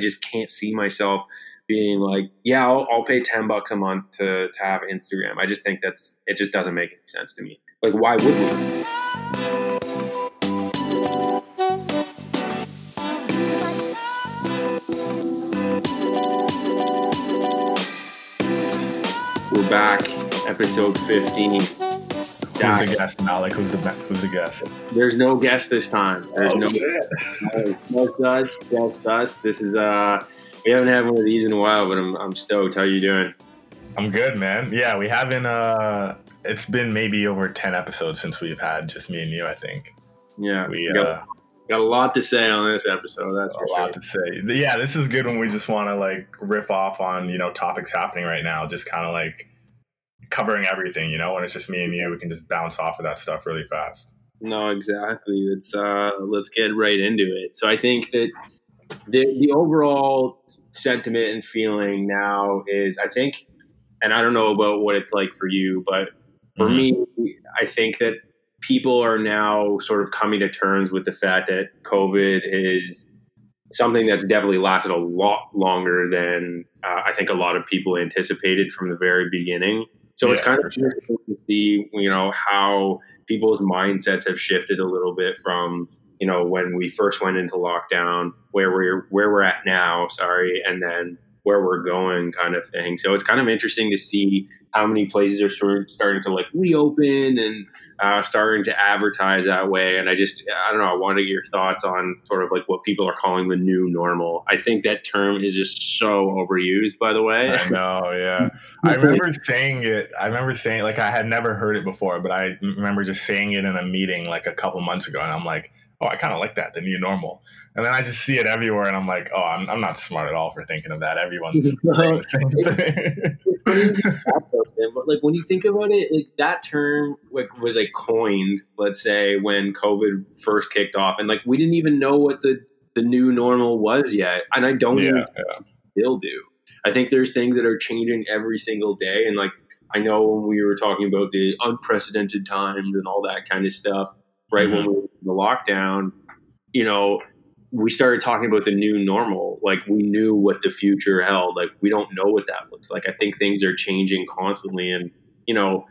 just can't see myself being like, yeah, I'll, I'll pay 10 bucks a month to, to have Instagram. I just think that's, it just doesn't make any sense to me. Like, why would we? We're back, episode 15. Who's the guest? Like who's the? Who's the guest? There's no guest this time. There's Oh, no, shit. no judge, just us. This is, uh, we haven't had one of these in a while, but I'm, I'm stoked. How you doing? I'm good, man. Yeah, we haven't. uh It's been maybe over ten episodes since we've had just me and you. I think Yeah, we got, uh, got a lot to say on this episode. That's for a sure. lot to say. Yeah, this is good when we just want to like riff off on you know topics happening right now. Just kind of like covering everything. You know, when it's just me and you, we can just bounce off of that stuff really fast. No, exactly. Let's uh, let's get right into it. So I think that the the overall sentiment and feeling now is, I think, and I don't know about what it's like for you, but for Mhm. me, I think that people are now sort of coming to terms with the fact that COVID is something that's definitely lasted a lot longer than uh, I think a lot of people anticipated from the very beginning. So it's kind of sure. interesting to see, you know, how people's mindsets have shifted a little bit from, you know, when we first went into lockdown, where we're where we're at now, sorry, and then where we're going kind of thing. So it's kind of interesting to see how many places are sort of starting to like reopen and uh, starting to advertise that way. And I just, I don't know, I want to get your thoughts on sort of like what people are calling the new normal. I think that term is just so overused, by the way. I know, yeah. I remember saying it. I remember saying like I had never heard it before, but I remember just saying it in a meeting like a couple months ago, and I'm like, oh, I kind of like that, the new normal. And then I just see it everywhere, and I'm like, oh, I'm, I'm not smart at all for thinking of that. Everyone's saying the same thing. but like when you think about it, like that term like was like coined, let's say when COVID first kicked off, and like we didn't even know what the the new normal was yet, and I don't yeah, even yeah. still do. I think there's things that are changing every single day. And like, I know when we were talking about the unprecedented times and all that kind of stuff, right? When we were in the lockdown, you know, we started talking about the new normal. Like, we knew what the future held. Like, we don't know what that looks like. I think things are changing constantly. And, you know,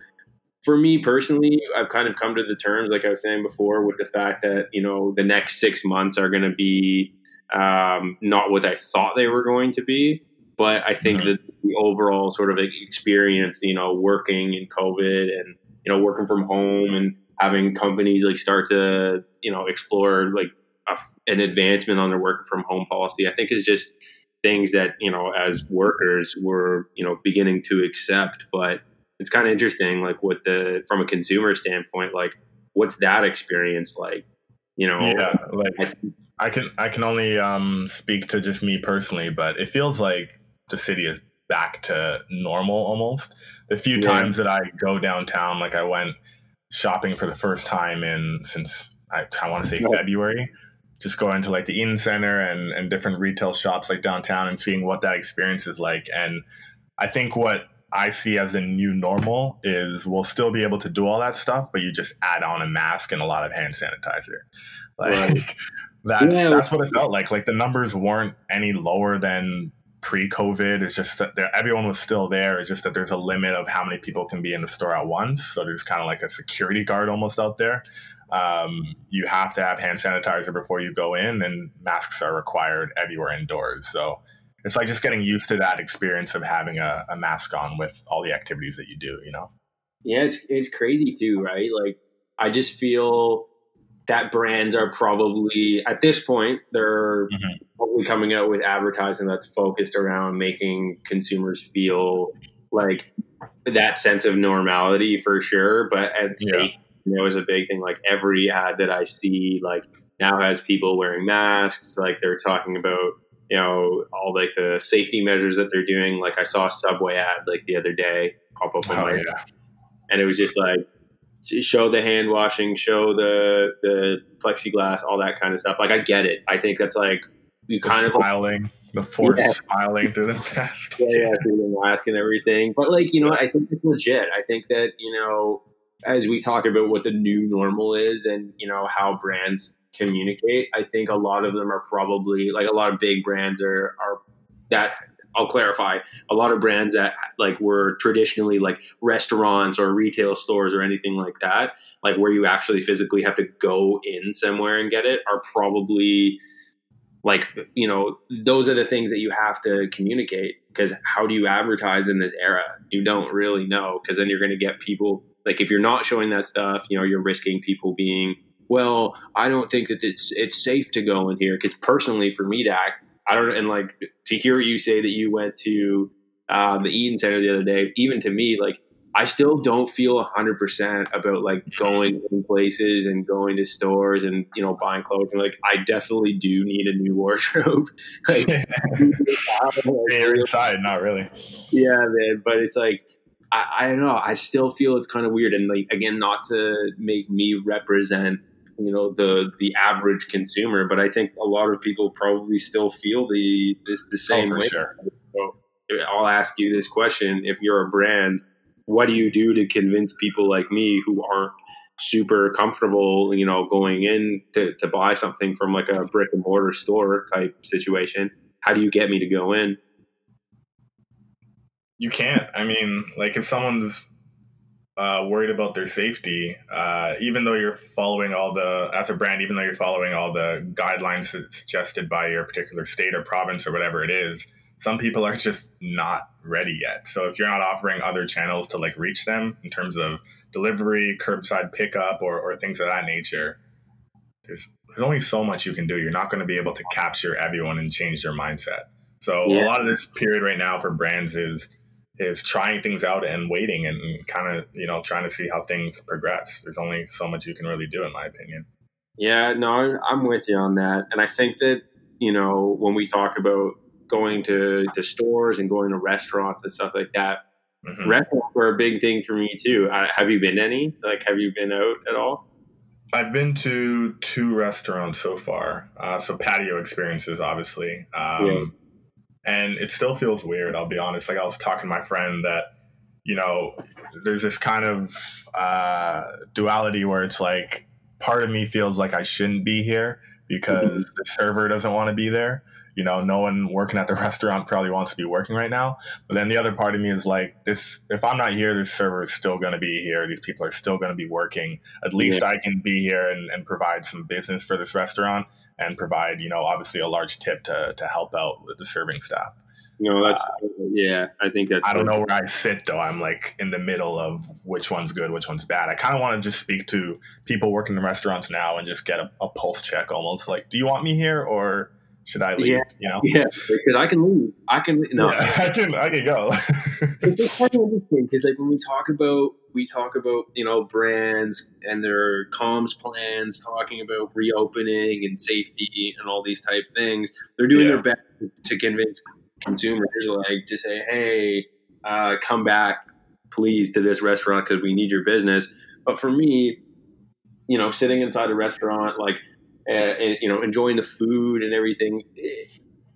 for me personally, I've kind of come to the terms, like I was saying before, with the fact that, you know, the next six months are going to be um, not what I thought they were going to be. But I think Mhm. that the overall sort of experience, you know, working in COVID and, you know, working from home and having companies like start to, you know, explore like a an advancement on their work from home policy, I think is just things that, you know, as workers we're, you know, beginning to accept. But it's kind of interesting, like what the, from a consumer standpoint, like what's that experience like? You know, yeah. Like I, I can I can only um, speak to just me personally, but it feels like the city is back to normal almost. The few Yeah. times that I go downtown, like I went shopping for the first time in since I, I want to say February. Just going to like the Eaton Center and, and different retail shops like downtown and seeing what that experience is like. And I think what I see as a new normal is we'll still be able to do all that stuff, but you just add on a mask and a lot of hand sanitizer. Like Right. that's Yeah. that's what it felt like. Like the numbers weren't any lower than pre-COVID. It's just that everyone was still there. It's just that there's a limit of how many people can be in the store at once. So there's kind of like a security guard almost out there. Um, you have to have hand sanitizer before you go in, and masks are required everywhere indoors. So it's like just getting used to that experience of having a, a mask on with all the activities that you do. You know? Yeah, it's it's crazy too, right? Like I just feel that brands are probably at this point they're Mhm. probably coming out with advertising that's focused around making consumers feel like that sense of normality for sure. But at Yeah. safety, you know, is a big thing. Like every ad that I see, like now has people wearing masks. Like they're talking about you know all like the safety measures that they're doing. Like I saw a Subway ad like the other day pop up on Oh my yeah. and it was just like show the hand washing, show the the plexiglass, all that kind of stuff. Like I get it. I think that's like you The kind of smiling, the forced Yeah. smiling through the mask. yeah, yeah, through the mask and everything. But like you know, I think it's legit. I think that you know as we talk about what the new normal is and you know how brands communicate, I think a lot of them are probably like a lot of big brands are are that I'll clarify. A lot of brands that like were traditionally like restaurants or retail stores or anything like that, like where you actually physically have to go in somewhere and get it, are probably like you know those are the things that you have to communicate because how do you advertise in this era you don't really know because then you're going to get people like if you're not showing that stuff you know you're risking people being well i don't think that it's it's safe to go in here because personally for me to act i don't and like to hear you say that you went to um, the Eaton Center the other day even to me like I still don't feel 100% about like going in places and going to stores and, you know, buying clothes. And like, I definitely do need a new wardrobe. like, you're inside, not really. Yeah, man. But it's like, I, I don't know. I still feel it's kind of weird. And like, again, not to make me represent, you know, the, the average consumer, but I think a lot of people probably still feel the, the, the same oh, way. Sure. So I'll ask you this question. If you're a brand, what do you do to convince people like me who aren't super comfortable, you know, going in to, to buy something from like a brick and mortar store type situation? How do you get me to go in? You can't. I mean, like if someone's uh, worried about their safety, uh, even though you're following all the, as a brand, even though you're following all the guidelines suggested by your particular state or province or whatever it is, some people are just not ready yet. So if you're not offering other channels to like reach them in terms of delivery, curbside pickup, or, or things of that nature, there's there's only so much you can do. You're not going to be able to capture everyone and change their mindset. So yeah. a lot of this period right now for brands is is trying things out and waiting and kind of you know trying to see how things progress. There's only so much you can really do, in my opinion. Yeah, no, I'm with you on that, and I think that you know when we talk about going to, to stores and going to restaurants and stuff like that. Mm-hmm. Restaurants were a big thing for me too. I, have you been any? Like, have you been out at all? I've been to two restaurants so far. Uh, so patio experiences, obviously. Um, yeah. And it still feels weird. I'll be honest. Like I was talking to my friend that, you know, there's this kind of uh, duality where it's like part of me feels like I shouldn't be here because mm-hmm. the server doesn't want to be there you know, no one working at the restaurant probably wants to be working right now. But then the other part of me is like, this, if I'm not here, this server is still going to be here. These people are still going to be working. At least yeah. I can be here and, and provide some business for this restaurant and provide, you know, obviously a large tip to, to help out with the serving staff. No, that's uh, yeah. I think that's. I don't know where I sit though. I'm like in the middle of which one's good, which one's bad. I kind of want to just speak to people working in restaurants now and just get a, a, pulse check, almost like, do you want me here or should I leave? Yeah, you know, yeah, because I can leave. I can no, yeah, I can I can go. it's kind of interesting because like when we talk about we talk about you know brands and their comms plans, talking about reopening and safety and all these type things, they're doing yeah. their best to convince consumers like to say, hey, uh, come back, please, to this restaurant because we need your business. But for me, you know, sitting inside a restaurant like and, and, you know enjoying the food and everything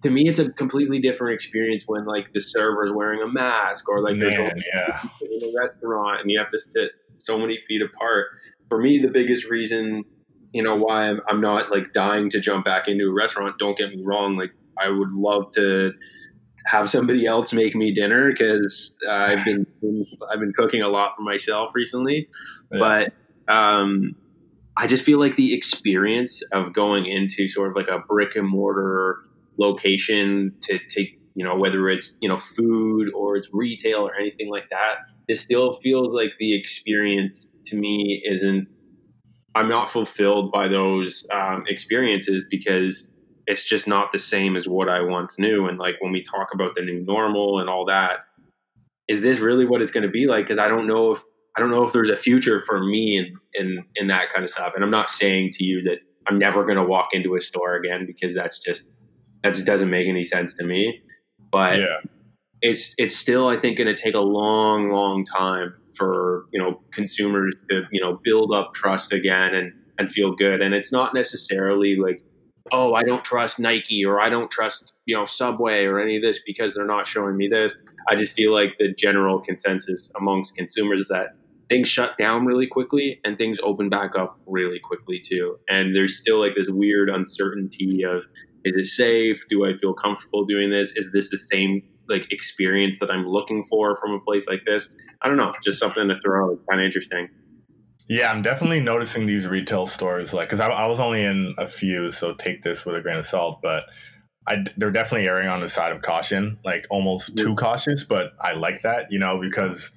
to me it's a completely different experience when like the server is wearing a mask or like Man, yeah. in a restaurant and you have to sit so many feet apart for me the biggest reason you know why I'm, I'm not like dying to jump back into a restaurant don't get me wrong like i would love to have somebody else make me dinner because uh, I've been I've been cooking a lot for myself recently, yeah. but um, I just feel like the experience of going into sort of like a brick and mortar location to take, you know, whether it's, you know, food or it's retail or anything like that, it still feels like the experience to me isn't, I'm not fulfilled by those um, experiences because it's just not the same as what I once knew. And like when we talk about the new normal and all that, is this really what it's going to be like? Because I don't know if I don't know if there's a future for me in in in that kind of stuff. And I'm not saying to you that I'm never going to walk into a store again because that's just that just doesn't make any sense to me. But yeah. it's it's still I think going to take a long, long time for you know consumers to you know build up trust again and and feel good. And it's not necessarily like oh I don't trust Nike or I don't trust you know Subway or any of this because they're not showing me this. I just feel like the general consensus amongst consumers is that things shut down really quickly and things open back up really quickly too. And there's still like this weird uncertainty of is it safe? Do I feel comfortable doing this? Is this the same like experience that I'm looking for from a place like this? I don't know, just something to throw out. Kind of interesting. Yeah, I'm definitely noticing these retail stores, like, because I, I, was only in a few, so take this with a grain of salt, but I, they're definitely erring on the side of caution, like almost too mm-hmm. cautious, but I like that, you know, because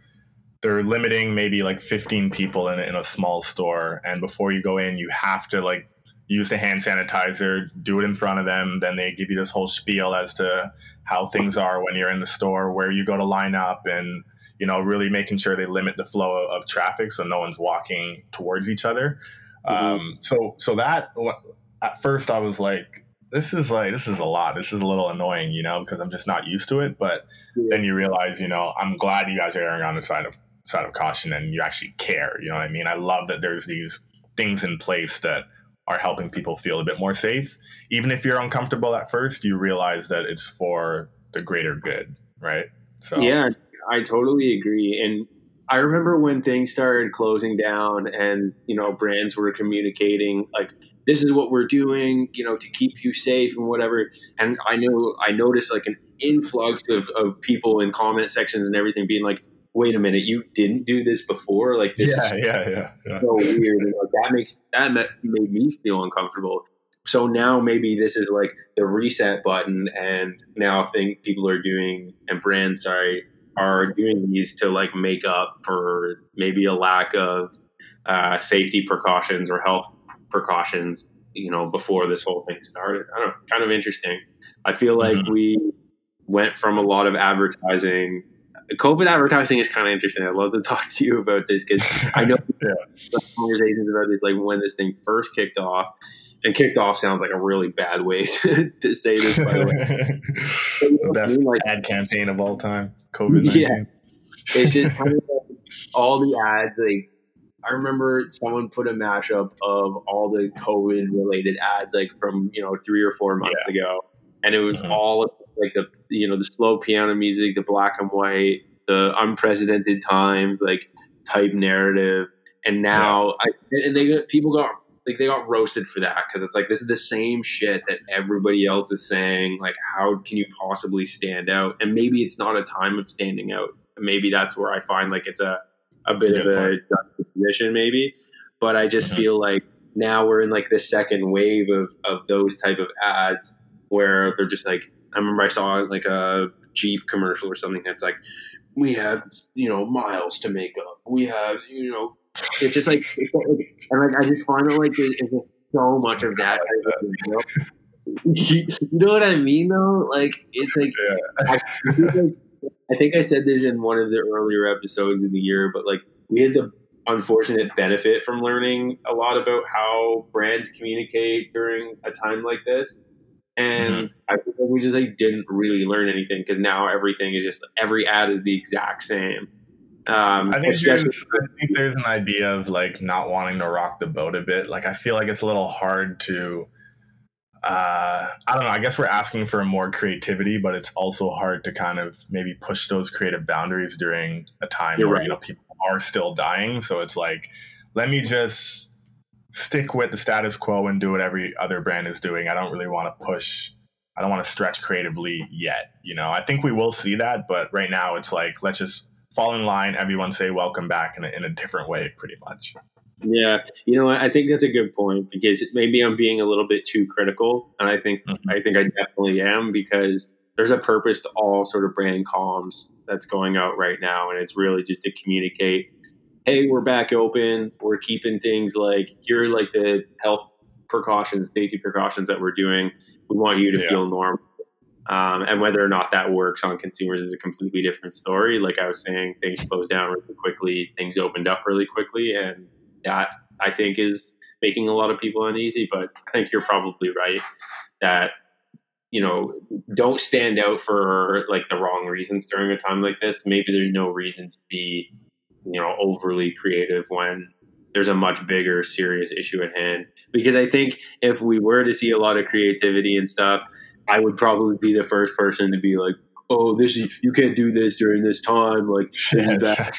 they're limiting maybe like 15 people in, in a small store. And before you go in, you have to like use the hand sanitizer, do it in front of them. Then they give you this whole spiel as to how things are when you're in the store, where you go to line up, and you know, really making sure they limit the flow of traffic so no one's walking towards each other. Mm-hmm. Um, so, so that at first I was like, this is like this is a lot. This is a little annoying, you know, because I'm just not used to it. But yeah. then you realize, you know, I'm glad you guys are erring on the side of side of caution and you actually care. You know what I mean? I love that there's these things in place that are helping people feel a bit more safe. Even if you're uncomfortable at first, you realize that it's for the greater good, right? So Yeah, I totally agree. And I remember when things started closing down and, you know, brands were communicating like this is what we're doing, you know, to keep you safe and whatever. And I know I noticed like an influx of, of people in comment sections and everything being like, wait a minute, you didn't do this before? Like this yeah, is yeah, yeah, yeah. so weird. And, like, that makes that made me feel uncomfortable. So now maybe this is like the reset button, and now I think people are doing and brands, sorry, are doing these to like make up for maybe a lack of uh, safety precautions or health precautions, you know, before this whole thing started. I don't know, kind of interesting. I feel like mm-hmm. we went from a lot of advertising COVID advertising is kind of interesting. I'd love to talk to you about this because I know yeah. conversations about this, like when this thing first kicked off. And kicked off sounds like a really bad way to, to say this. By the way, the best like, ad campaign of all time. COVID. Yeah, it's just kind of like all the ads. Like I remember someone put a mashup of all the COVID related ads, like from you know three or four months yeah. ago, and it was mm-hmm. all like the you know the slow piano music, the black and white, the unprecedented times, like type narrative. And now, yeah. I, and they people got like they got roasted for that because it's like this is the same shit that everybody else is saying. Like, how can you possibly stand out? And maybe it's not a time of standing out. Maybe that's where I find like it's a a bit of a position, maybe. But I just mm-hmm. feel like now we're in like the second wave of of those type of ads where they're just like I remember I saw like a Jeep commercial or something that's like, we have you know miles to make up. We have you know, it's just like, it's like and like I just find it like there's, there's so much of that. You know? what I mean though? Like it's like, yeah. I, like I think I said this in one of the earlier episodes of the year, but like we had the unfortunate benefit from learning a lot about how brands communicate during a time like this and mm-hmm. I think we just like didn't really learn anything because now everything is just every ad is the exact same. Um, I think there's, I think there's an idea of like not wanting to rock the boat a bit. Like I feel like it's a little hard to. Uh, I don't know. I guess we're asking for more creativity, but it's also hard to kind of maybe push those creative boundaries during a time You're where right. you know people are still dying. So it's like, let me just stick with the status quo and do what every other brand is doing. I don't really want to push. I don't want to stretch creatively yet. You know, I think we will see that, but right now it's like let's just fall in line. Everyone say welcome back in a, in a different way, pretty much. Yeah, you know, I think that's a good point because maybe I'm being a little bit too critical, and I think mm-hmm. I think I definitely am because there's a purpose to all sort of brand comms that's going out right now, and it's really just to communicate hey, we're back open. We're keeping things like here like the health precautions, safety precautions that we're doing. We want you to yeah. feel normal. Um, and whether or not that works on consumers is a completely different story. Like I was saying, things closed down really quickly, things opened up really quickly, and that I think is making a lot of people uneasy. But I think you're probably right that you know don't stand out for like the wrong reasons during a time like this. Maybe there's no reason to be you know overly creative when there's a much bigger serious issue at hand because i think if we were to see a lot of creativity and stuff i would probably be the first person to be like oh, this is you can't do this during this time. Like, this is bad.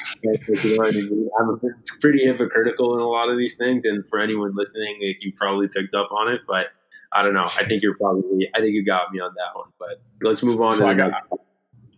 I'm pretty hypocritical in a lot of these things, and for anyone listening, like, you probably picked up on it, but. I don't know. I think you're probably. I think you got me on that one. But let's move on. So to got,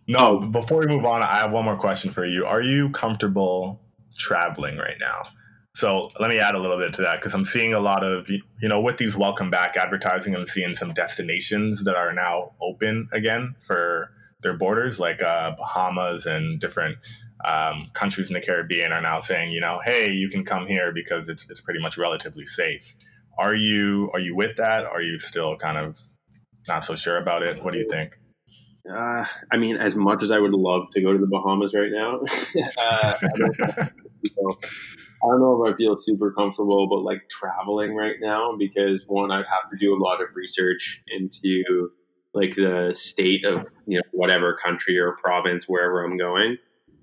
no, before we move on, I have one more question for you. Are you comfortable traveling right now? So let me add a little bit to that because I'm seeing a lot of, you know, with these welcome back advertising, I'm seeing some destinations that are now open again for their borders, like uh, Bahamas and different um, countries in the Caribbean are now saying, you know, hey, you can come here because it's, it's pretty much relatively safe. Are you are you with that? Are you still kind of not so sure about it? What do you think? Uh, I mean, as much as I would love to go to the Bahamas right now, uh, I, don't, I, don't, know if I feel super comfortable, but like traveling right now because one, I'd have to do a lot of research into like the state of you know whatever country or province wherever I'm going.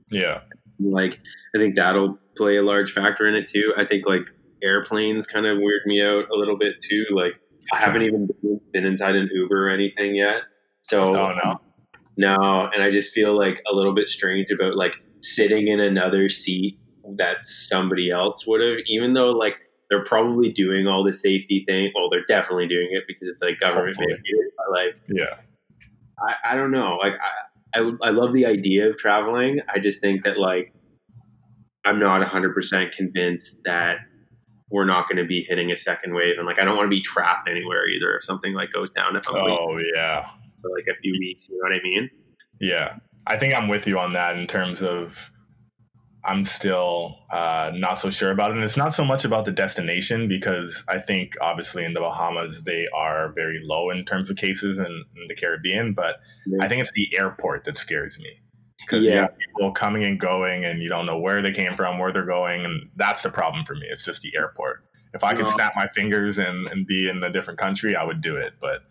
Yeah, like I think that'll play a large factor in it too. I think like airplanes kind of weird me out a little bit too. Like I haven't even been inside an Uber or anything yet. So oh, no. No, and I just feel like a little bit strange about like sitting in another seat that somebody else would have, even though like they're probably doing all the safety thing. Well, they're definitely doing it because it's like government mandated. Like, yeah, I, I don't know. Like, I, I I love the idea of traveling. I just think that like I'm not 100% convinced that we're not going to be hitting a second wave. And like, I don't want to be trapped anywhere either if something like goes down. If I'm oh yeah, for like a few weeks, you know what I mean? Yeah, I think I'm with you on that in terms of I'm still uh, not so sure about it. And it's not so much about the destination because I think obviously in the Bahamas they are very low in terms of cases in, in the Caribbean, but yeah. I think it's the airport that scares me because yeah. you have people coming and going and you don't know where they came from, where they're going, and that's the problem for me. It's just the airport. If I could snap my fingers and, and be in a different country, I would do it. But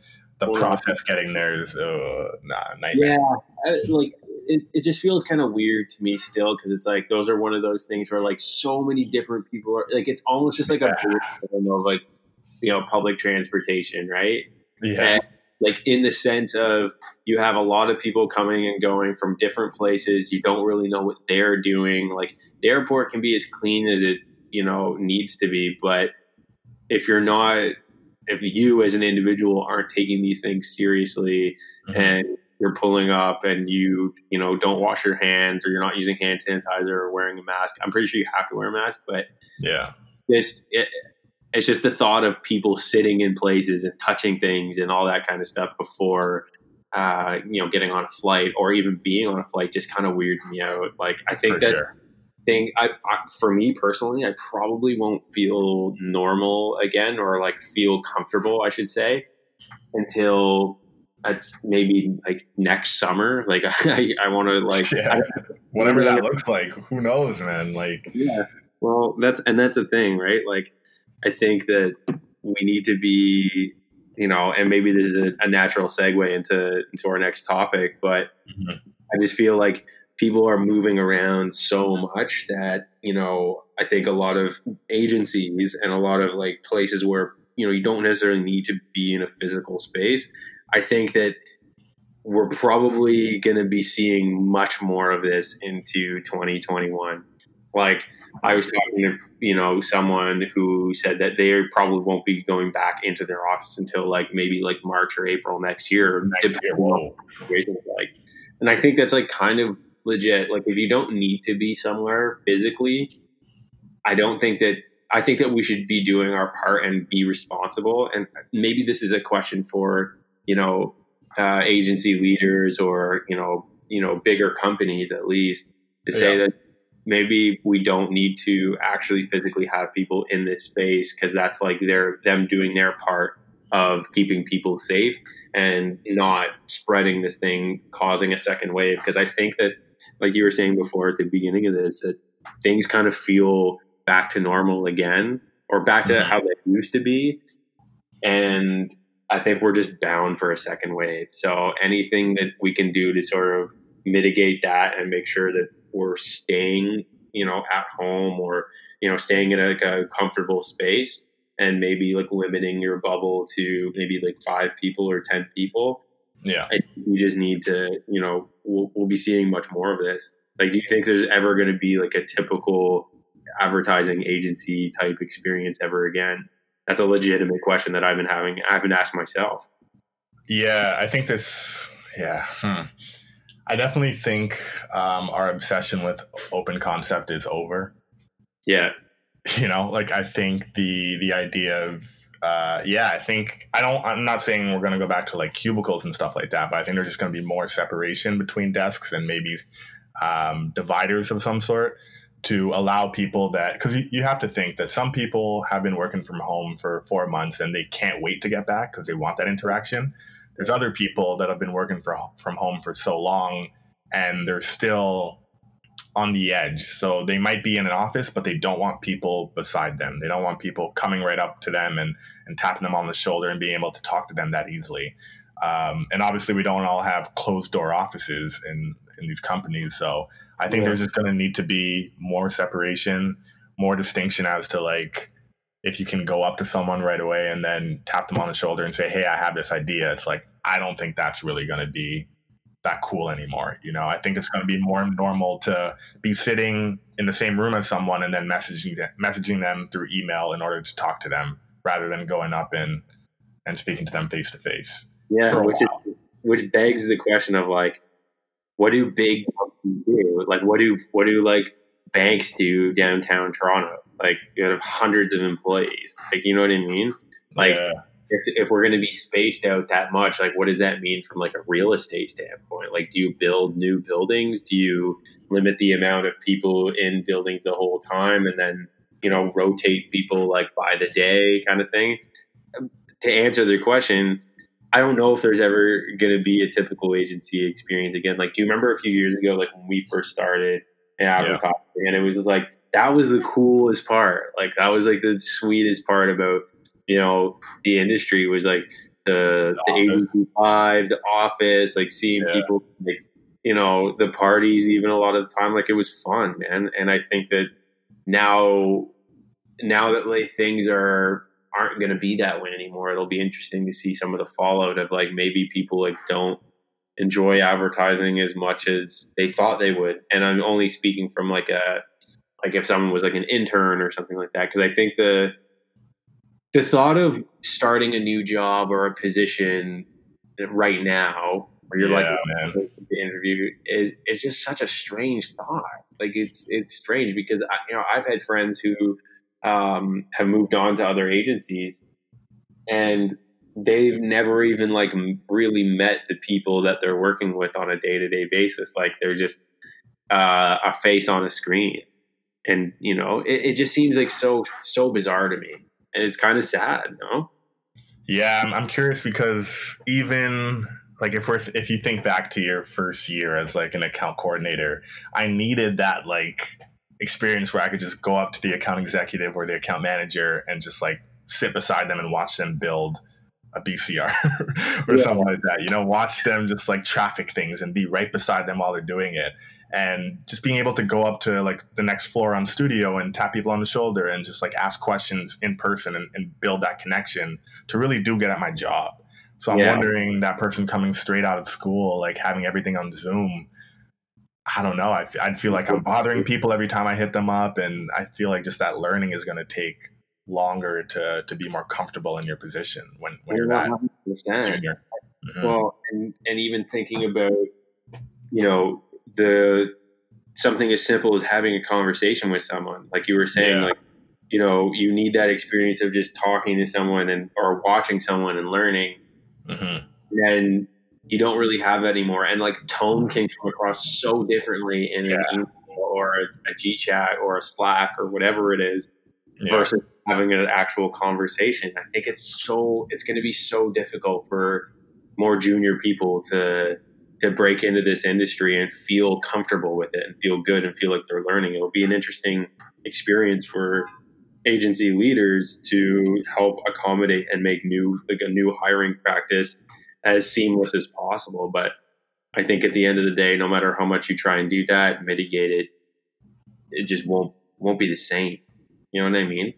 the process getting there is uh, nah, nightmare. Yeah, I, like it, it just feels kind of weird to me still because it's like those are one of those things where like so many different people are like it's almost just like a of like you know public transportation, right? Yeah. And, like in the sense of you have a lot of people coming and going from different places you don't really know what they're doing like the airport can be as clean as it you know needs to be but if you're not if you as an individual aren't taking these things seriously mm-hmm. and you're pulling up and you you know don't wash your hands or you're not using hand sanitizer or wearing a mask i'm pretty sure you have to wear a mask but yeah just it, it's just the thought of people sitting in places and touching things and all that kind of stuff before uh, you know getting on a flight or even being on a flight just kind of weirds me out like i think For that sure. Thing I, I, for me personally i probably won't feel normal again or like feel comfortable i should say until that's maybe like next summer like i, I want to like yeah. whatever that looks like who knows man like yeah well that's and that's the thing right like I think that we need to be, you know, and maybe this is a, a natural segue into into our next topic, but mm-hmm. I just feel like people are moving around so much that you know I think a lot of agencies and a lot of like places where you know you don't necessarily need to be in a physical space. I think that we're probably going to be seeing much more of this into 2021. Like I was talking to you know someone who said that they probably won't be going back into their office until like maybe like March or April next year, next year. like. And I think that's like kind of legit. Like if you don't need to be somewhere physically, I don't think that I think that we should be doing our part and be responsible. And maybe this is a question for you know uh, agency leaders or you know you know bigger companies at least to say yeah. that maybe we don't need to actually physically have people in this space because that's like they're them doing their part of keeping people safe and not spreading this thing causing a second wave because i think that like you were saying before at the beginning of this that things kind of feel back to normal again or back to mm-hmm. how they used to be and i think we're just bound for a second wave so anything that we can do to sort of mitigate that and make sure that we're staying, you know, at home or, you know, staying in a, like a comfortable space and maybe like limiting your bubble to maybe like five people or 10 people. Yeah. we just need to, you know, we'll, we'll be seeing much more of this. Like, do you think there's ever going to be like a typical advertising agency type experience ever again? That's a legitimate question that I've been having. I've been asked myself. Yeah, I think this. Yeah, hmm. I definitely think um, our obsession with open concept is over. Yeah, you know, like I think the the idea of uh, yeah, I think I don't. I'm not saying we're going to go back to like cubicles and stuff like that, but I think there's just going to be more separation between desks and maybe um, dividers of some sort to allow people that because you, you have to think that some people have been working from home for four months and they can't wait to get back because they want that interaction. There's other people that have been working for, from home for so long and they're still on the edge. So they might be in an office, but they don't want people beside them. They don't want people coming right up to them and, and tapping them on the shoulder and being able to talk to them that easily. Um, and obviously, we don't all have closed door offices in, in these companies. So I think yeah. there's just going to need to be more separation, more distinction as to like, if you can go up to someone right away and then tap them on the shoulder and say, Hey, I have this idea. It's like, I don't think that's really going to be that cool anymore. You know, I think it's going to be more normal to be sitting in the same room as someone and then messaging them, messaging them through email in order to talk to them rather than going up and and speaking to them face to face. Yeah, which is, which begs the question of like, what do big companies do? Like, what do what do like banks do downtown Toronto? Like, you have hundreds of employees. Like, you know what I mean? Like. Yeah if, if we're going to be spaced out that much like what does that mean from like a real estate standpoint? Like do you build new buildings? Do you limit the amount of people in buildings the whole time and then you know rotate people like by the day kind of thing? Um, to answer the question i don't know if there's ever going to be a typical agency experience again. Like do you remember a few years ago like when we first started in advertising yeah. and it was just like that was the coolest part. Like that was like the sweetest part about you know the industry was like the the, the five, the office, like seeing yeah. people like you know the parties even a lot of the time like it was fun man. And i think that now now that like things are aren't going to be that way anymore it'll be interesting to see some of the fallout of like maybe people like don't enjoy advertising as much as they thought they would. And i'm only speaking from like a like if someone was like an intern or something like that because i think the the thought of starting a new job or a position right now where you're yeah, like the interview is is just such a strange thought. Like it's it's strange because I, you know I've had friends who um, have moved on to other agencies and they've never even like really met the people that they're working with on a day-to-day basis. Like they're just uh, a face on a screen. And you know it, it just seems like so so bizarre to me and it's kind of sad, no? Yeah, I'm, I'm curious because even like if we're if you think back to your first year as like an account coordinator, I needed that like experience where I could just go up to the account executive or the account manager and just like sit beside them and watch them build a BCR or yeah. something like that. You know, watch them just like traffic things and be right beside them while they're doing it and just being able to go up to like the next floor on studio and tap people on the shoulder and just like ask questions in person and, and build that connection to really do get at my job so i'm yeah. wondering that person coming straight out of school like having everything on zoom i don't know I, i'd feel like i'm bothering people every time i hit them up and i feel like just that learning is going to take longer to to be more comfortable in your position when, when you're that junior mm-hmm. well and and even thinking about you know the something as simple as having a conversation with someone like you were saying yeah. like you know you need that experience of just talking to someone and or watching someone and learning mm-hmm. and you don't really have that anymore and like tone can come across so differently in yeah. an email or a g chat or a slack or whatever it is yeah. versus having an actual conversation i think it's so it's going to be so difficult for more junior people to to break into this industry and feel comfortable with it and feel good and feel like they're learning. It'll be an interesting experience for agency leaders to help accommodate and make new like a new hiring practice as seamless as possible. But I think at the end of the day, no matter how much you try and do that, mitigate it, it just won't won't be the same. You know what I mean?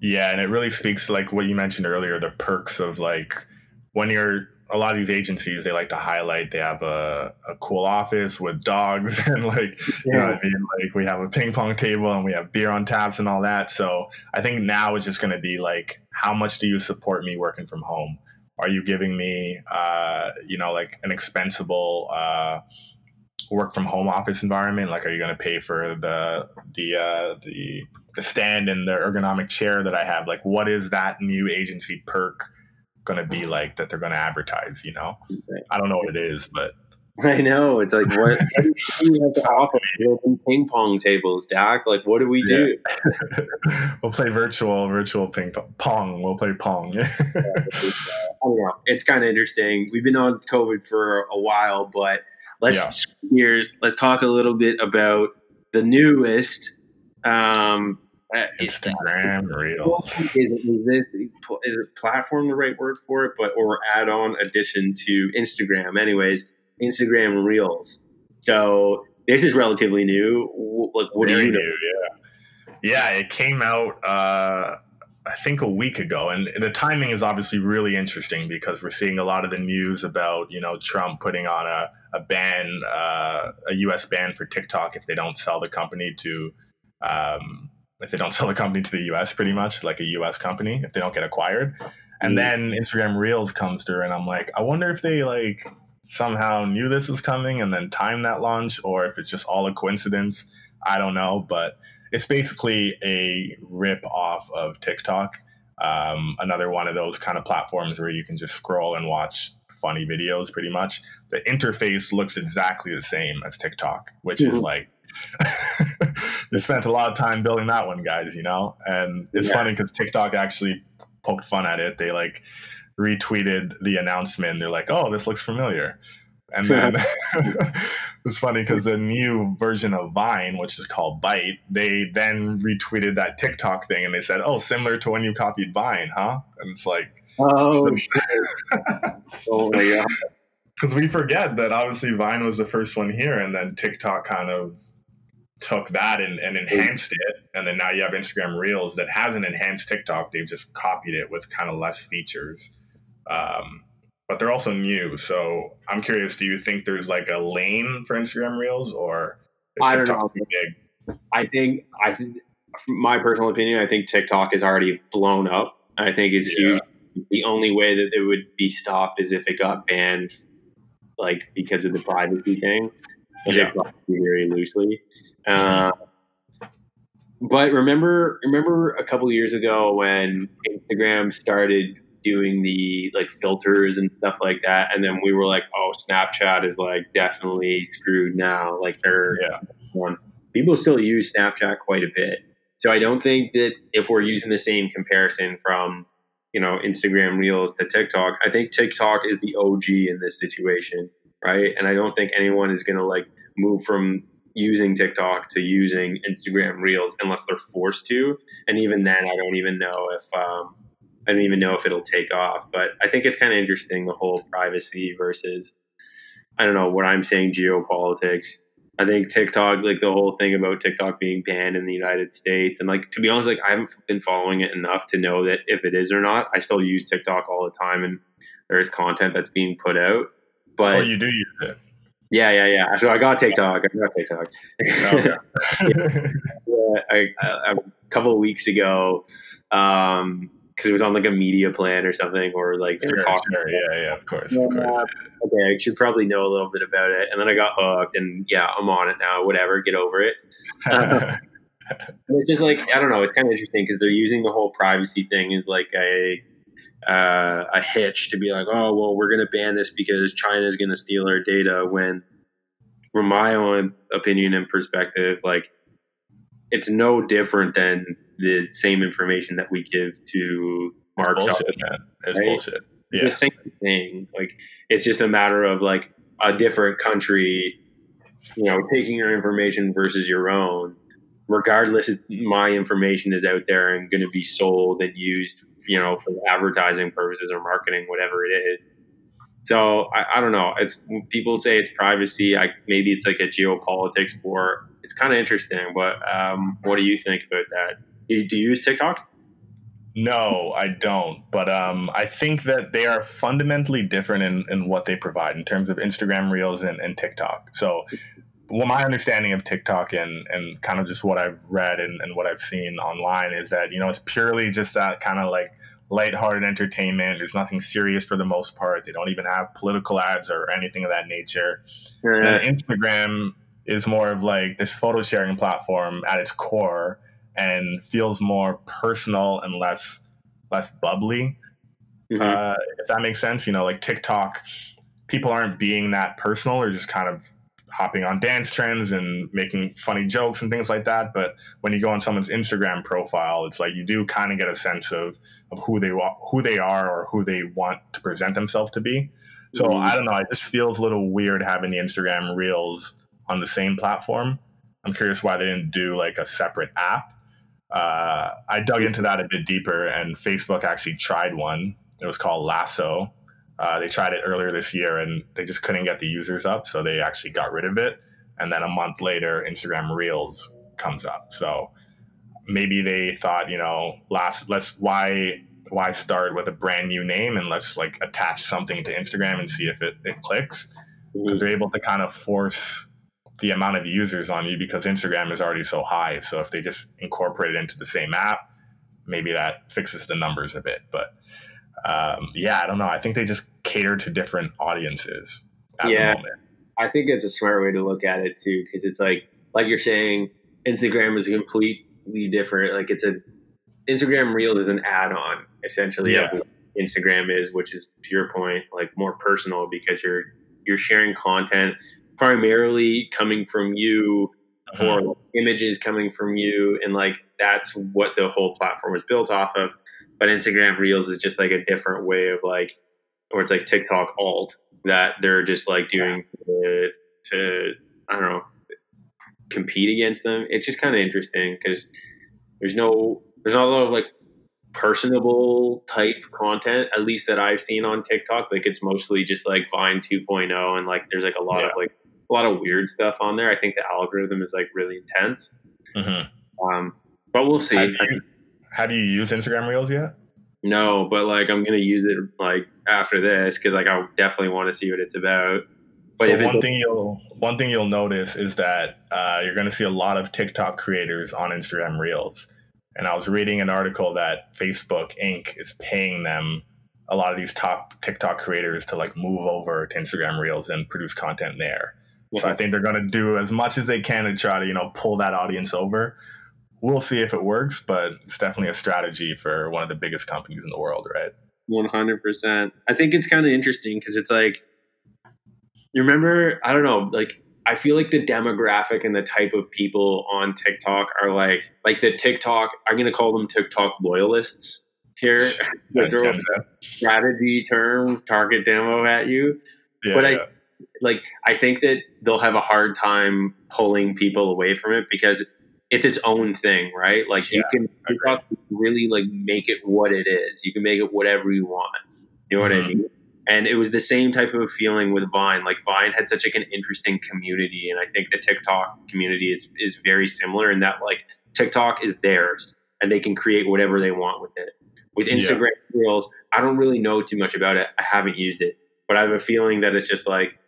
Yeah, and it really speaks like what you mentioned earlier, the perks of like when you're a lot of these agencies, they like to highlight they have a, a cool office with dogs and like yeah. you know what I mean. Like we have a ping pong table and we have beer on taps and all that. So I think now it's just going to be like, how much do you support me working from home? Are you giving me, uh, you know, like an expensible uh, work from home office environment? Like, are you going to pay for the the uh, the the stand and the ergonomic chair that I have? Like, what is that new agency perk going to be like that they're going to advertise? You know, I don't know what it is, but I know it's like what, what do you have to offer? Ping pong tables, Dak. Like, what do we do? Yeah. we'll play virtual, virtual ping pong. We'll play pong. I don't know. It's kind of interesting. We've been on COVID for a while, but let's yeah. Let's talk a little bit about the newest um, uh, Instagram Reels. Is, is this is platform the right word for it? But or add on addition to Instagram, anyways. Instagram Reels. So this is relatively new. Like, what Very do you know? New, yeah, yeah, it came out. Uh, I think a week ago, and the timing is obviously really interesting because we're seeing a lot of the news about you know Trump putting on a a ban, uh, a U.S. ban for TikTok if they don't sell the company to, um, if they don't sell the company to the U.S. Pretty much like a U.S. company if they don't get acquired, and mm-hmm. then Instagram Reels comes through, and I'm like, I wonder if they like somehow knew this was coming and then timed that launch, or if it's just all a coincidence. I don't know, but it's basically a rip off of TikTok. Um, another one of those kind of platforms where you can just scroll and watch funny videos pretty much. The interface looks exactly the same as TikTok, which mm-hmm. is like they spent a lot of time building that one, guys, you know? And it's yeah. funny because TikTok actually poked fun at it. They like retweeted the announcement. They're like, oh, this looks familiar. And then it's funny because the new version of Vine, which is called Byte, they then retweeted that TikTok thing and they said, oh, similar to when you copied Vine, huh? And it's like, Oh, oh my god! Because we forget that obviously Vine was the first one here, and then TikTok kind of took that and, and enhanced it, and then now you have Instagram Reels that has an enhanced TikTok. They've just copied it with kind of less features, um, but they're also new. So I'm curious: Do you think there's like a lane for Instagram Reels, or I don't know? Big? I think I think, my personal opinion, I think TikTok is already blown up. I think it's yeah. huge the only way that it would be stopped is if it got banned, like because of the privacy thing, which yeah. very loosely. Uh, but remember, remember a couple years ago when Instagram started doing the like filters and stuff like that, and then we were like, "Oh, Snapchat is like definitely screwed now." Like they're yeah. one. People still use Snapchat quite a bit, so I don't think that if we're using the same comparison from you know Instagram Reels to TikTok. I think TikTok is the OG in this situation, right? And I don't think anyone is going to like move from using TikTok to using Instagram Reels unless they're forced to. And even then, I don't even know if um, I don't even know if it'll take off. But I think it's kind of interesting the whole privacy versus I don't know what I'm saying geopolitics. I think TikTok, like the whole thing about TikTok being banned in the United States, and like to be honest, like I haven't been following it enough to know that if it is or not. I still use TikTok all the time, and there is content that's being put out. But oh, you do use it. Yeah, yeah, yeah. So I got TikTok. I got TikTok. Oh, yeah. I, I, a couple of weeks ago, um, because it was on like a media plan or something, or like sure, sure. yeah, yeah, of course, of course. okay, I should probably know a little bit about it, and then I got hooked, and yeah, I'm on it now. Whatever, get over it. it's just like I don't know. It's kind of interesting because they're using the whole privacy thing as like a uh, a hitch to be like, oh well, we're going to ban this because China is going to steal our data. When, from my own opinion and perspective, like it's no different than the same information that we give to Mark. It's bullshit, man. It's right? bullshit. Yeah. It's the same thing. Like it's just a matter of like a different country, you know, taking your information versus your own. Regardless, my information is out there and going to be sold and used, you know, for advertising purposes or marketing, whatever it is. So I, I don't know. It's people say it's privacy. I maybe it's like a geopolitics war it's kind of interesting. But um, what do you think about that? Do you use TikTok? No, I don't. But um, I think that they are fundamentally different in, in what they provide in terms of Instagram Reels and, and TikTok. So, well, my understanding of TikTok and, and kind of just what I've read and, and what I've seen online is that, you know, it's purely just that kind of like lighthearted entertainment. There's nothing serious for the most part. They don't even have political ads or anything of that nature. And Instagram is more of like this photo sharing platform at its core and feels more personal and less less bubbly. Mm-hmm. Uh, if that makes sense, you know, like TikTok, people aren't being that personal or just kind of hopping on dance trends and making funny jokes and things like that. But when you go on someone's Instagram profile, it's like you do kind of get a sense of of who they who they are or who they want to present themselves to be. So mm-hmm. I don't know. It just feels a little weird having the Instagram Reels on the same platform. I'm curious why they didn't do like a separate app uh, I dug into that a bit deeper, and Facebook actually tried one. It was called Lasso. Uh, they tried it earlier this year, and they just couldn't get the users up, so they actually got rid of it. And then a month later, Instagram Reels comes up. So maybe they thought, you know, last let's why why start with a brand new name and let's like attach something to Instagram and see if it, it clicks because they're able to kind of force the amount of users on you because Instagram is already so high. So if they just incorporate it into the same app, maybe that fixes the numbers a bit. But um, yeah, I don't know. I think they just cater to different audiences. yeah, I think it's a smart way to look at it too, because it's like like you're saying, Instagram is completely different. Like it's a Instagram Reels is an add-on essentially yeah. Instagram is, which is to your point, like more personal because you're you're sharing content primarily coming from you uh-huh. or images coming from you and like that's what the whole platform is built off of but instagram reels is just like a different way of like or it's like tiktok alt that they're just like doing to, to i don't know compete against them it's just kind of interesting because there's no there's not a lot of like personable type content at least that i've seen on tiktok like it's mostly just like vine 2.0 and like there's like a lot yeah. of like a lot of weird stuff on there. I think the algorithm is like really intense. Mm-hmm. Um, but we'll see. Have you, have you used Instagram Reels yet? No, but like I'm gonna use it like after this because like I definitely want to see what it's about. But so one thing you'll one thing you'll notice is that uh, you're going to see a lot of TikTok creators on Instagram Reels. And I was reading an article that Facebook Inc. is paying them a lot of these top TikTok creators to like move over to Instagram Reels and produce content there. So I think they're going to do as much as they can to try to, you know, pull that audience over. We'll see if it works, but it's definitely a strategy for one of the biggest companies in the world, right? 100%. I think it's kind of interesting because it's like, you remember, I don't know, like, I feel like the demographic and the type of people on TikTok are like, like the TikTok, I'm going to call them TikTok loyalists here. throw a strategy term, target demo at you. Yeah, but I, like I think that they'll have a hard time pulling people away from it because it's its own thing, right? Like yeah, you can really like make it what it is. You can make it whatever you want. You know mm-hmm. what I mm-hmm. mean? And it was the same type of feeling with Vine. Like Vine had such like an interesting community, and I think the TikTok community is is very similar in that like TikTok is theirs, and they can create whatever they want with it. With Instagram yeah. Reels, I don't really know too much about it. I haven't used it, but I have a feeling that it's just like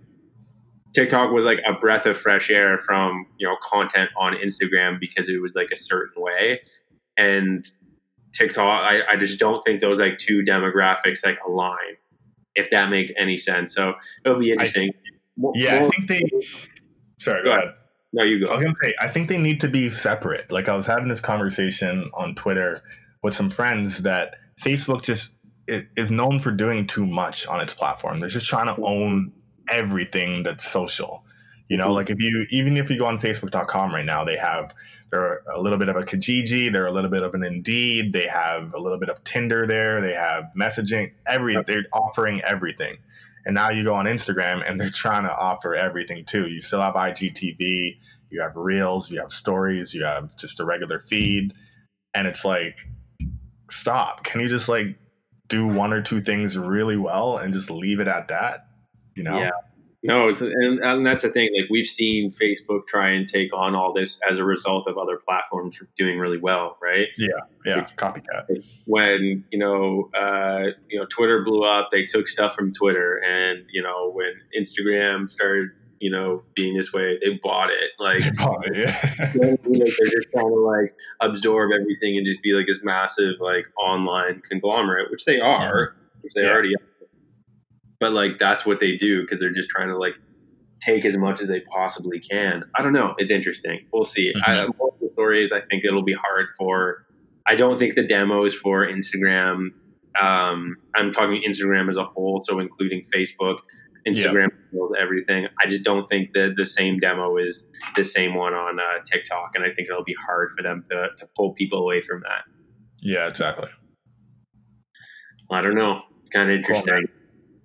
TikTok was like a breath of fresh air from you know content on Instagram because it was like a certain way, and TikTok I, I just don't think those like two demographics like align, if that makes any sense. So it'll be interesting. I, yeah, I think they. Sorry, go, go ahead. ahead. No, you go. I was gonna say I think they need to be separate. Like I was having this conversation on Twitter with some friends that Facebook just is known for doing too much on its platform. They're just trying to own everything that's social. You know, like if you even if you go on Facebook.com right now, they have they're a little bit of a Kijiji, they're a little bit of an Indeed, they have a little bit of Tinder there, they have messaging, every they're offering everything. And now you go on Instagram and they're trying to offer everything too. You still have IGTV, you have Reels, you have stories, you have just a regular feed, and it's like, stop. Can you just like do one or two things really well and just leave it at that? You know? Yeah. No, and, and that's the thing. Like we've seen Facebook try and take on all this as a result of other platforms doing really well, right? Yeah, yeah, like, copycat. When you know, uh, you know, Twitter blew up, they took stuff from Twitter, and you know, when Instagram started, you know, being this way, they bought it. Like, they bought it, yeah. they're just trying to like absorb everything and just be like this massive like online conglomerate, which they are, which they yeah. already are but like that's what they do because they're just trying to like take as much as they possibly can. I don't know. It's interesting. We'll see. Mm-hmm. I, the story is I think it'll be hard for. I don't think the demos for Instagram. Um, I'm talking Instagram as a whole, so including Facebook, Instagram, yeah. everything. I just don't think that the same demo is the same one on uh, TikTok, and I think it'll be hard for them to, to pull people away from that. Yeah, exactly. I don't know. It's kind of interesting. Cool,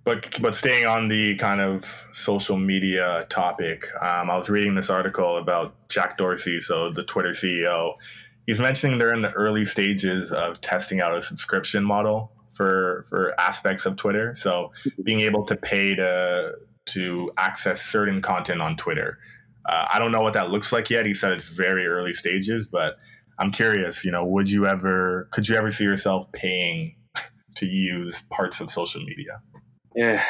but but staying on the kind of social media topic, um, I was reading this article about Jack Dorsey, so the Twitter CEO. He's mentioning they're in the early stages of testing out a subscription model for for aspects of Twitter. So being able to pay to to access certain content on Twitter. Uh, I don't know what that looks like yet. He said it's very early stages, but I'm curious. You know, would you ever could you ever see yourself paying to use parts of social media? Yeah,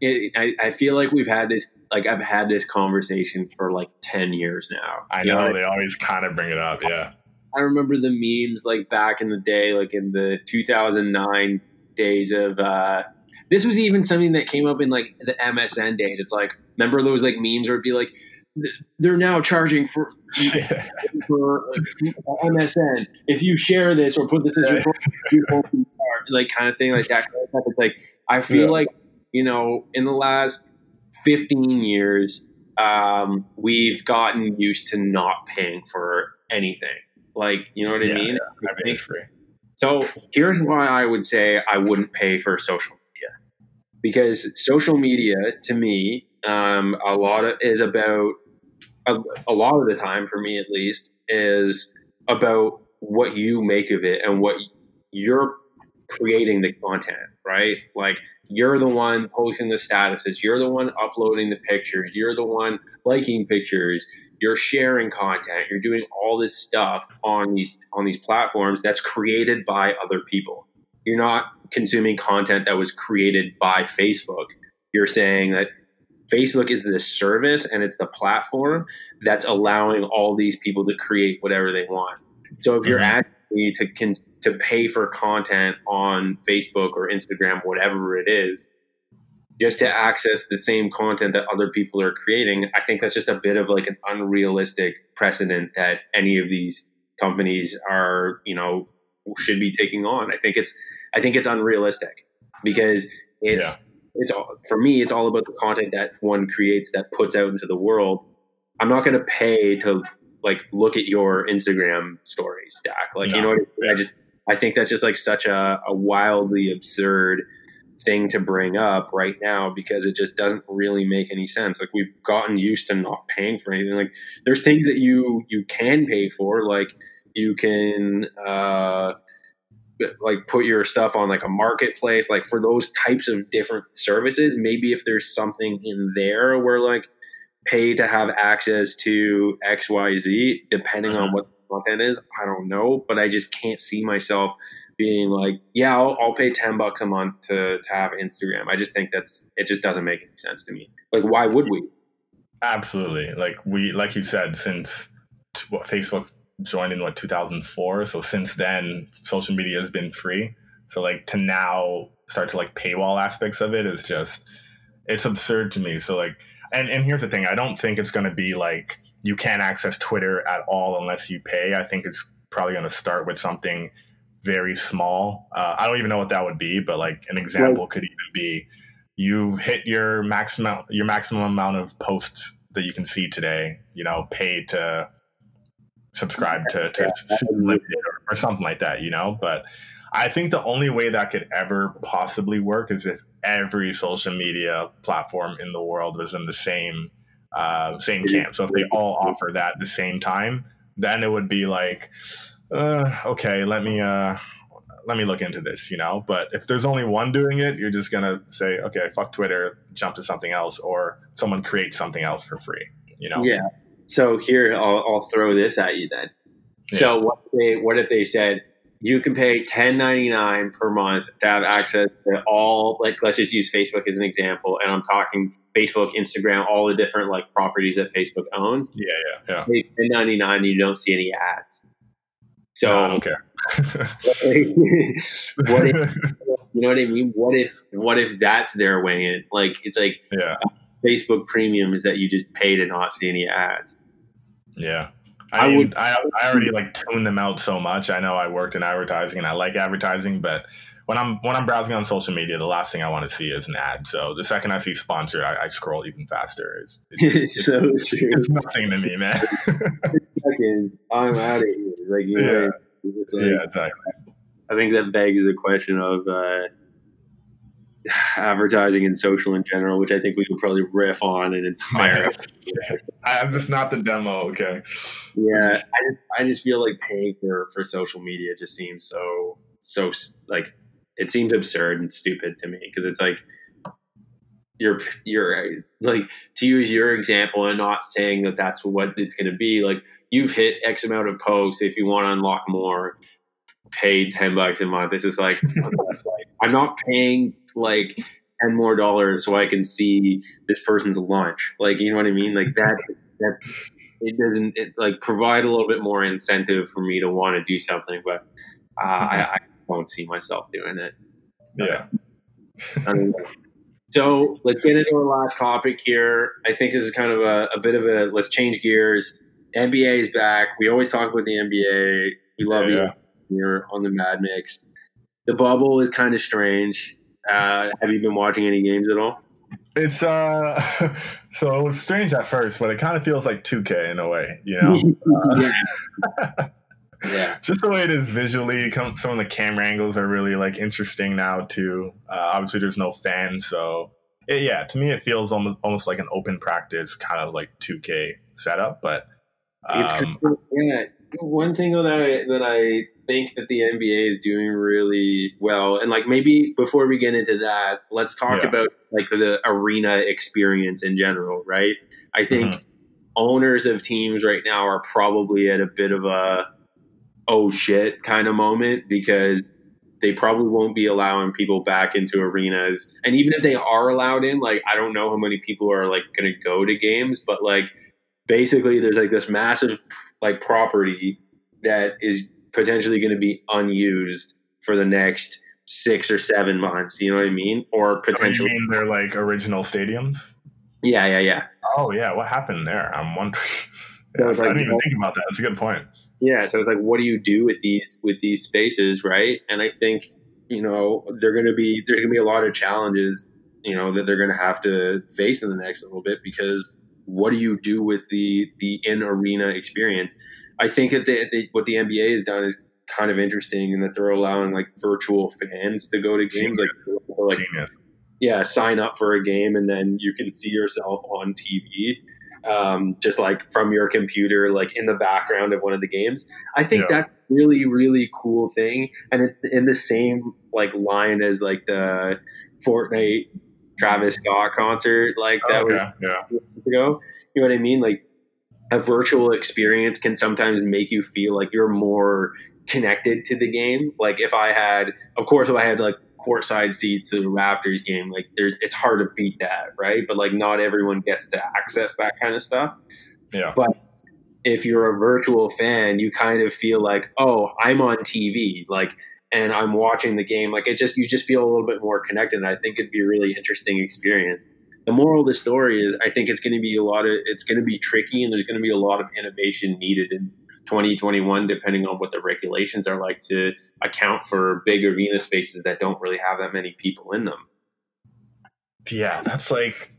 it, I, I feel like we've had this like I've had this conversation for like ten years now. I know, know they always kind of bring it up. Yeah, I remember the memes like back in the day, like in the 2009 days of. uh This was even something that came up in like the MSN days. It's like remember those like memes where it'd be like they're now charging for, for uh, MSN. If you share this or put this as your like kind of thing like that. It's like I feel yeah. like you know, in the last 15 years, um, we've gotten used to not paying for anything. Like, you know what yeah, I mean? Yeah, I free. So here's why I would say I wouldn't pay for social media, because social media to me, um, a lot of is about a, a lot of the time for me at least is about what you make of it and what you're creating the content, right? Like you're the one posting the statuses, you're the one uploading the pictures, you're the one liking pictures, you're sharing content, you're doing all this stuff on these on these platforms that's created by other people. You're not consuming content that was created by Facebook. You're saying that Facebook is the service and it's the platform that's allowing all these people to create whatever they want. So if you're mm-hmm. asking me to con- to pay for content on Facebook or Instagram, whatever it is, just to access the same content that other people are creating, I think that's just a bit of like an unrealistic precedent that any of these companies are, you know, should be taking on. I think it's I think it's unrealistic because it's yeah. it's all, for me it's all about the content that one creates that puts out into the world. I'm not going to pay to like look at your Instagram stories, Dak. Like no. you know, I, mean? I just I think that's just like such a, a wildly absurd thing to bring up right now because it just doesn't really make any sense. Like we've gotten used to not paying for anything. Like there's things that you you can pay for, like you can uh like put your stuff on like a marketplace like for those types of different services maybe if there's something in there where like pay to have access to xyz depending on uh-huh. What content is. I don't know, but I just can't see myself being like, yeah, I'll, I'll, pay 10 bucks a month to, to have Instagram. I just think that's, it just doesn't make any sense to me. Like, why would we? Absolutely. Like we, like you said, since what Facebook joined in what, 2004. So since then social media has been free. So like to now start to like paywall aspects of it is just, it's absurd to me. So like, and, and here's the thing, I don't think it's going to be like, you can't access Twitter at all unless you pay. I think it's probably going to start with something very small. Uh, I don't even know what that would be, but like an example right. could even be you've hit your maximum your maximum amount of posts that you can see today. You know, pay to subscribe to to or, or something like that. You know, but I think the only way that could ever possibly work is if every social media platform in the world was in the same uh, same camp. So if they all offer that at the same time, then it would be like, uh, okay, let me uh, let me look into this, you know. But if there's only one doing it, you're just gonna say, okay, fuck Twitter, jump to something else, or someone create something else for free, you know. Yeah. So here, I'll, I'll throw this at you then. Yeah. So what if they what if they said you can pay ten ninety nine per month to have access to all like let's just use Facebook as an example, and I'm talking Facebook, Instagram, all the different like properties that Facebook owns. Yeah, yeah, yeah. In ninety nine, you don't see any ads. So No, I don't care. what if you know what I mean? What if what if that's their way in? Like it's like yeah, uh, Facebook Premium is that you just pay to not see any ads. yeah. I I, mean, would- I I already like tune them out so much. I know I worked in advertising and I like advertising, but when I'm when I'm browsing on social media, the last thing I want to see is an ad. So the second I see sponsored, I, I scroll even faster. It's, it's, It's so true. it's nothing to me, man. I'm out of here. Like, you know, it's like, yeah, exactly. I think that begs the question of uh, advertising and social in general, which I think we could probably riff on an entire. I'm just not the demo. Okay. yeah, I just, I just feel like paying for for social media just seems so so like it seems absurd and stupid to me because it's like you're you're like to use your example and not saying that that's what it's going to be like you've hit x amount of posts if you want to unlock more pay 10 bucks a month. This is like i'm not paying like 10 more dollars so i can see this person's lunch. Like you know what i mean? Like that that it doesn't it, like provide a little bit more incentive for me to want to do something but uh, I, I won't see myself doing it Yeah. Mean, so let's get into our last topic here. I think this is kind of a, a bit of a let's change gears. NBA is back. We always talk about the NBA. We love Yeah, you here on the Mad Mix. The bubble is kind of strange. Uh, have you been watching any games at all? It's uh, so it was strange at first, but it kind of feels like 2K in a way, you know. yeah. yeah. just the way it is visually come, some of the camera angles are really like interesting now too uh, obviously there's no fans so it, yeah to me it feels almost almost like an open practice kind of like 2k setup but It's um, of- yeah. One thing that I that I think that the NBA is doing really well, and like maybe before we get into that, let's talk Yeah. about like the arena experience in general, right? I think Mm-hmm. owners of teams right now are probably at a bit of a oh shit kind of moment because they probably won't be allowing people back into arenas, and even if they are allowed in, like I don't know how many people are like going to go to games, but like basically there's like this massive like property that is potentially going to be unused for the next six or seven months. You know what I mean? Or oh, potentially, mean they're like original stadiums? Yeah, yeah, yeah, oh yeah what happened there? I'm wondering. So it's i didn't even think about that. That's a good point yeah. So it's like, what do you do with these with these spaces, right? And I think you know they're going to be there's going to be a lot of challenges, you know, that they're going to have to face in the next little bit because what do you do with the the in arena experience? I think that they, they, what the NBA has done is kind of interesting in that they're allowing like virtual fans to go to games, like like yeah, sign up for a game and then you can see yourself on TV, um, just like from your computer, like in the background of one of the games. I think Yeah. that's really really cool thing, and it's in the same like line as like the Fortnite Travis Scott concert, like that was yeah ago. You know what I mean? Like a virtual experience can sometimes make you feel like you're more connected to the game. Like if I had, of course, if I had like courtside seats to the Raptors game, like there's, it's hard to beat that, right? But like not everyone gets to access that kind of stuff. yeah But If you're a virtual fan, you kind of feel like, oh, I'm on TV, like, and I'm watching the game. Like it just, you just feel a little bit more connected. And I think it'd be a really interesting experience the moral of the story is I think it's going to be a lot of it's going to be tricky and there's going to be a lot of innovation needed in 2021 depending on what the regulations are like to account for big arena spaces that don't really have that many people in them. Yeah, that's like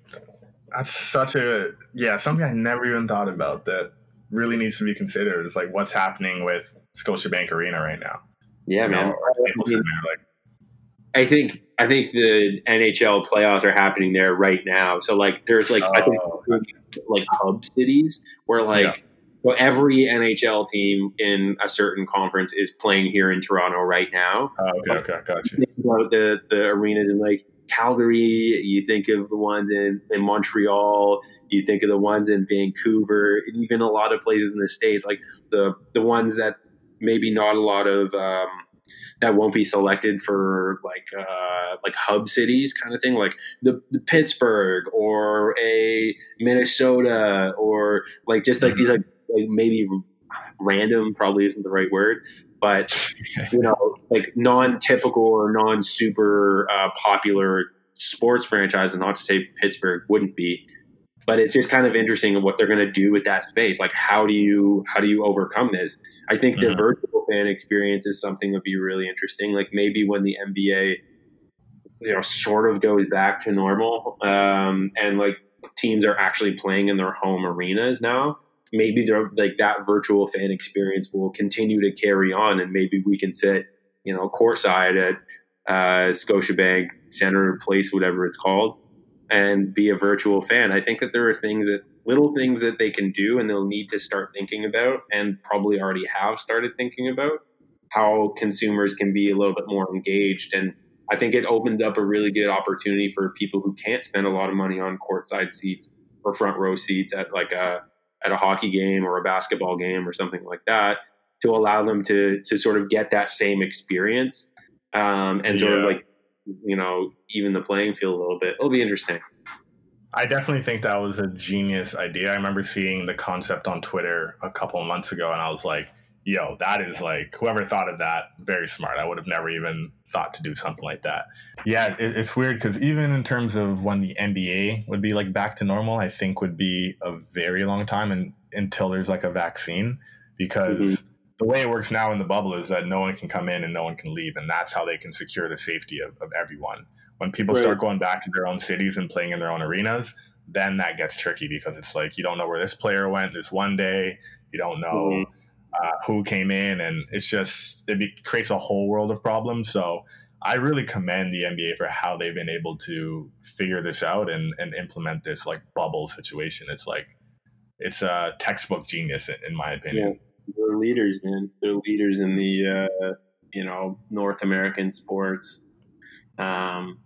that's such a yeah something I never even thought about that really needs to be considered. Is like what's happening with Scotiabank Arena right now. Yeah, You know, man. or Staples Center, like I think I think the NHL playoffs are happening there right now. So like there's like I think Oh. like hub cities where like So every NHL team in a certain conference is playing here in Toronto right now. Oh, okay, okay, gotcha. Think about the the arenas in like Calgary. You think of the ones in, in Montreal. You think of the ones in Vancouver. And even a lot of places in the states, like the the ones that maybe not a lot of. Um, that won't be selected for like uh, like hub cities kind of thing, like the, the Pittsburgh or a Minnesota or like just like these like, like maybe random probably isn't the right word, but you know like non-typical or non-super uh, popular sports franchise, and not to say Pittsburgh wouldn't be, but it's just kind of interesting what they're going to do with that space. Like, how do you how do you overcome this? I think the Mhm. virtual fan experience is something that would be really interesting. Like maybe when the NBA, you know, sort of goes back to normal, um, and like teams are actually playing in their home arenas now. Maybe like that virtual fan experience will continue to carry on, and maybe we can sit, you know, courtside at uh, Scotiabank Center Place, whatever it's called, and be a virtual fan. I think that there are things that little things that they can do and they'll need to start thinking about and probably already have started thinking about how consumers can be a little bit more engaged and I think it opens up a really good opportunity for people who can't spend a lot of money on courtside seats or front row seats at like a at a hockey game or a basketball game or something like that to allow them to to sort of get that same experience um, and sort of like you know even the playing field a little bit. It'll be interesting. I definitely think that was a genius idea. I remember seeing the concept on Twitter a couple of months ago, and I was like, yo, that is like, whoever thought of that, very smart. I would have never even thought to do something like that. Yeah, it, it's weird because even in terms of when the NBA would be like back to normal, I think would be a very long time and until there's like a vaccine because. Mhm. The way it works now in the bubble is that no one can come in and no one can leave, and that's how they can secure the safety of, of everyone. When people Right. start going back to their own cities and playing in their own arenas, then that gets tricky because it's like you don't know where this player went this one day, you don't know Mhm. Uh, who came in, and it's just it be, creates a whole world of problems. So I really commend the NBA for how they've been able to figure this out and, and implement this like bubble situation. It's like it's a textbook genius in, in my opinion. They're leaders, man. They're leaders in the uh, you know North American sports. Um,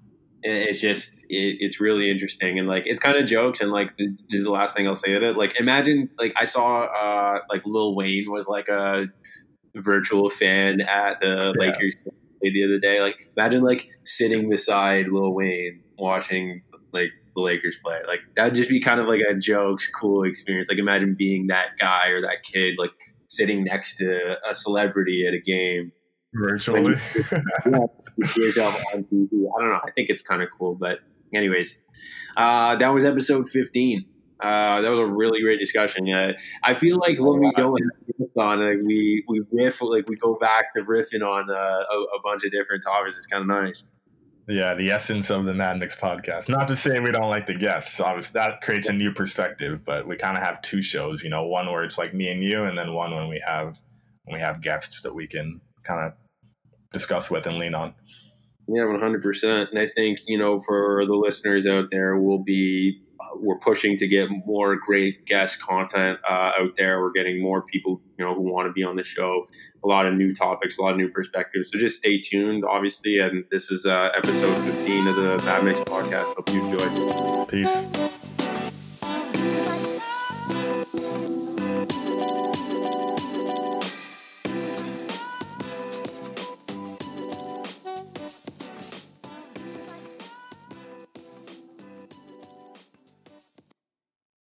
it's just it, it's really interesting and like it's kind of jokes and like this is the last thing I'll say at it. Like imagine like I saw uh like Lil Wayne was like a virtual fan at the Yeah. Lakers the other day. Like imagine like sitting beside Lil Wayne watching like the Lakers play. Like that'd just be kind of like a jokes cool experience. Like imagine being that guy or that kid like sitting next to a celebrity at a game. Virtually. Yourself on TV. I don't know. I think it's kind of cool. But anyways, uh, that was episode 15. Uh, that was a really great discussion. Yeah, I feel like when we have on, like we we riff, like we go back to riffing on uh, a, a bunch of different topics. It's kind of nice. Yeah, the essence of the Mad Mix podcast. Not to say we don't like the guests. Obviously, that creates a new perspective. But we kind of have two shows. You know, one where it's like me and you, and then one when we have when we have guests that we can kind of discuss with and lean on. Yeah, one hundred percent. And I think you know, for the listeners out there, we'll be uh, we're pushing to get more great guest content uh, out there. We're getting more people you know who want to be on the show. A lot of new topics, a lot of new perspectives. So just stay tuned, obviously. And this is uh, episode fifteen of the Mad Mix podcast. Hope you enjoy. Peace.